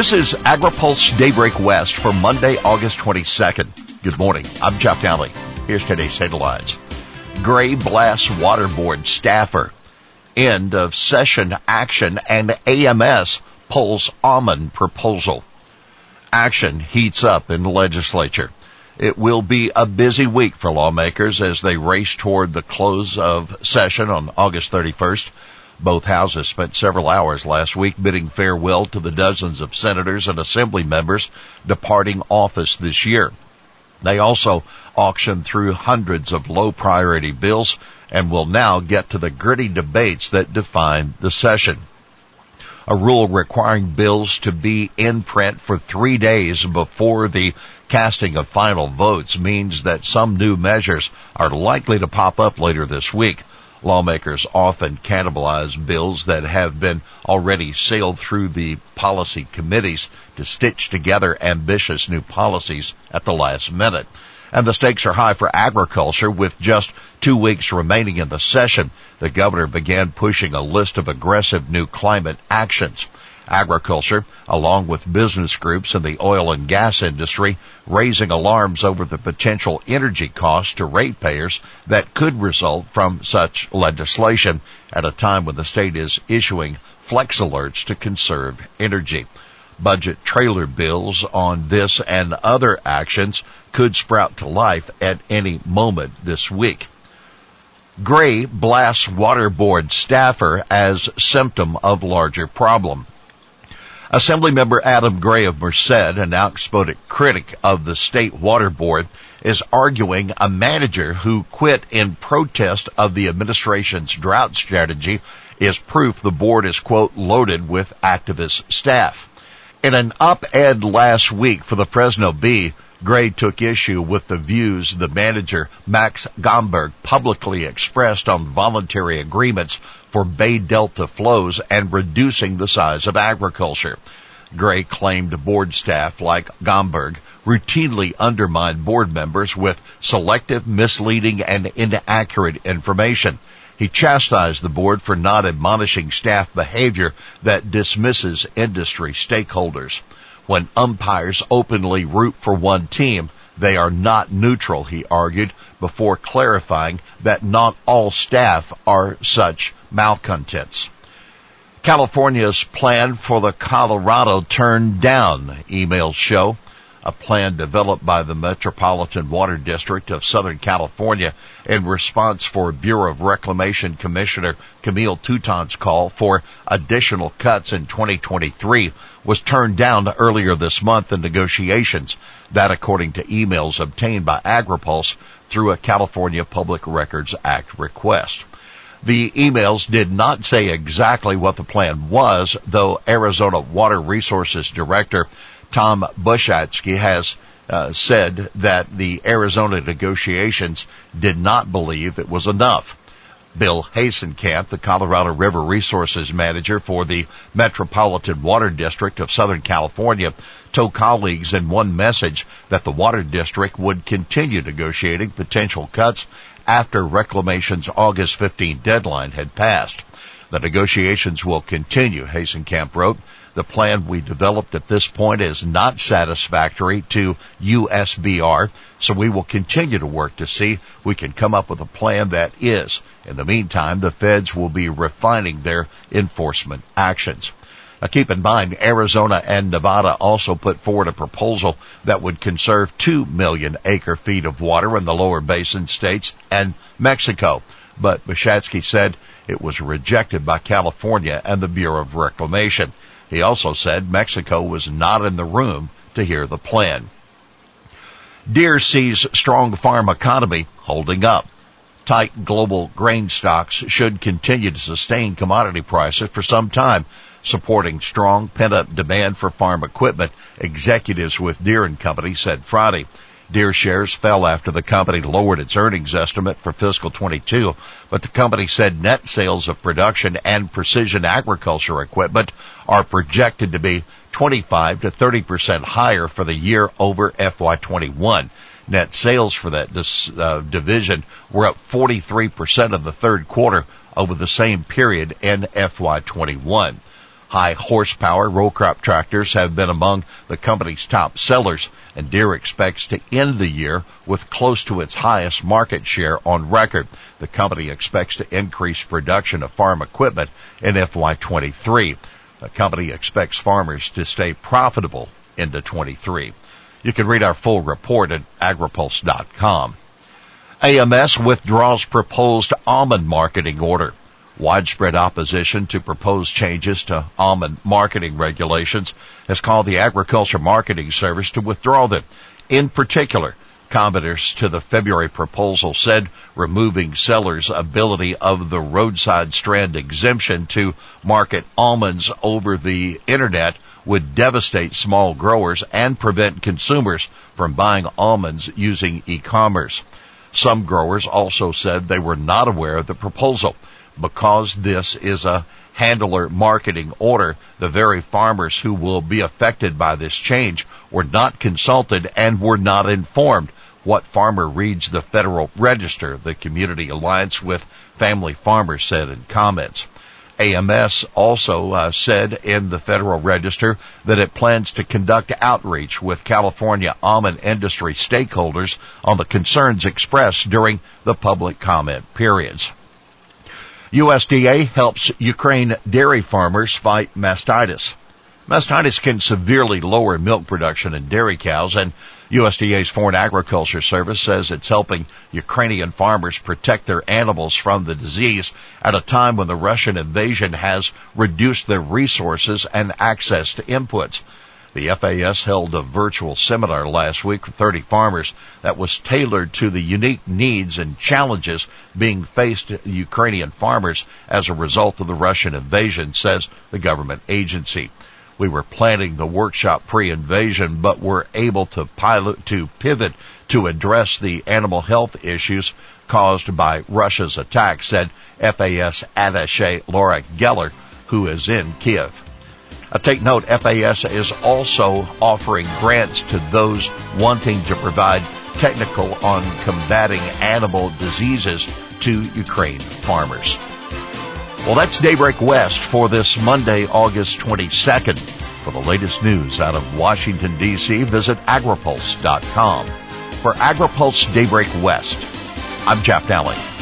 This is AgriPulse Daybreak West for Monday, August 22nd. Good morning. I'm Jeff Daly. Here's today's headlines. Gray blasts water board staffer. End of session action and AMS pulls almond proposal. Action heats up in the legislature. It will be a busy week for lawmakers as they race toward the close of session on August 31st. Both houses spent several hours last week bidding farewell to the dozens of senators and assembly members departing office this year. They also auctioned through hundreds of low priority bills and will now get to the gritty debates that define the session. A rule requiring bills to be in print for three days before the casting of final votes means that some new measures are likely to pop up later this week. Lawmakers often cannibalize bills that have been already sailed through the policy committees to stitch together ambitious new policies at the last minute. And the stakes are high for agriculture with just two weeks remaining in the session. The governor began pushing a list of aggressive new climate actions agriculture, along with business groups in the oil and gas industry, raising alarms over the potential energy costs to ratepayers that could result from such legislation at a time when the state is issuing flex alerts to conserve energy. Budget trailer bills on this and other actions could sprout to life at any moment this week. Gray blasts water board staffer as symptom of larger problem. Assemblymember Adam Gray of Merced, an outspoken critic of the state water board, is arguing a manager who quit in protest of the administration's drought strategy is proof the board is quote loaded with activist staff. In an op-ed last week for the Fresno Bee, Gray took issue with the views the manager, Max Gomberg, publicly expressed on voluntary agreements for Bay Delta flows and reducing the size of agriculture. Gray claimed board staff like Gomberg routinely undermined board members with selective, misleading, and inaccurate information. He chastised the board for not admonishing staff behavior that dismisses industry stakeholders. When umpires openly root for one team, they are not neutral, he argued, before clarifying that not all staff are such malcontents. California's plan for the Colorado turned down, emails show a plan developed by the Metropolitan Water District of Southern California in response for Bureau of Reclamation Commissioner Camille Touton's call for additional cuts in 2023 was turned down earlier this month in negotiations. That according to emails obtained by AgriPulse through a California Public Records Act request. The emails did not say exactly what the plan was, though Arizona Water Resources Director Tom Buschatzke has uh, said that the Arizona negotiations did not believe it was enough. Bill Hasencamp, the Colorado River Resources Manager for the Metropolitan Water District of Southern California, told colleagues in one message that the Water District would continue negotiating potential cuts after Reclamation's August 15 deadline had passed. The negotiations will continue, Hasencamp wrote. The plan we developed at this point is not satisfactory to USBR, so we will continue to work to see we can come up with a plan that is. In the meantime, the feds will be refining their enforcement actions. Now keep in mind, Arizona and Nevada also put forward a proposal that would conserve 2 million acre feet of water in the lower basin states and Mexico. But Buschatzke said it was rejected by California and the Bureau of Reclamation. He also said Mexico was not in the room to hear the plan. Deere sees strong farm economy holding up. Tight global grain stocks should continue to sustain commodity prices for some time, supporting strong pent-up demand for farm equipment, executives with Deere and Company said Friday. Deere shares fell after the company lowered its earnings estimate for fiscal 22, but the company said net sales of production and precision agriculture equipment are projected to be 25 to 30% higher for the year over FY21. Net sales for that this, uh, division were up 43% in the third quarter over the same period in FY21. High horsepower row crop tractors have been among the company's top sellers, and Deere expects to end the year with close to its highest market share on record. The company expects to increase production of farm equipment in FY23. The company expects farmers to stay profitable into 23. You can read our full report at agripulse.com. AMS withdraws proposed almond marketing order widespread opposition to proposed changes to almond marketing regulations has called the Agriculture Marketing Service to withdraw them. In particular, commenters to the February proposal said removing sellers' ability of the roadside strand exemption to market almonds over the internet would devastate small growers and prevent consumers from buying almonds using e-commerce. Some growers also said they were not aware of the proposal because this is a handler marketing order, the very farmers who will be affected by this change were not consulted and were not informed. What farmer reads the Federal Register, the Community Alliance with Family Farmers said in comments. AMS also uh, said in the Federal Register that it plans to conduct outreach with California almond industry stakeholders on the concerns expressed during the public comment periods. USDA helps Ukraine dairy farmers fight mastitis. Mastitis can severely lower milk production in dairy cows and USDA's Foreign Agriculture Service says it's helping Ukrainian farmers protect their animals from the disease at a time when the Russian invasion has reduced their resources and access to inputs. The FAS held a virtual seminar last week for 30 farmers that was tailored to the unique needs and challenges being faced Ukrainian farmers as a result of the Russian invasion, says the government agency. We were planning the workshop pre-invasion, but were able to pilot, to pivot to address the animal health issues caused by Russia's attack, said FAS attache Laura Geller, who is in Kiev. Uh, take note, FAS is also offering grants to those wanting to provide technical on combating animal diseases to Ukraine farmers. Well, that's Daybreak West for this Monday, August 22nd. For the latest news out of Washington, D.C., visit agripulse.com. For AgriPulse Daybreak West, I'm Jeff Daly.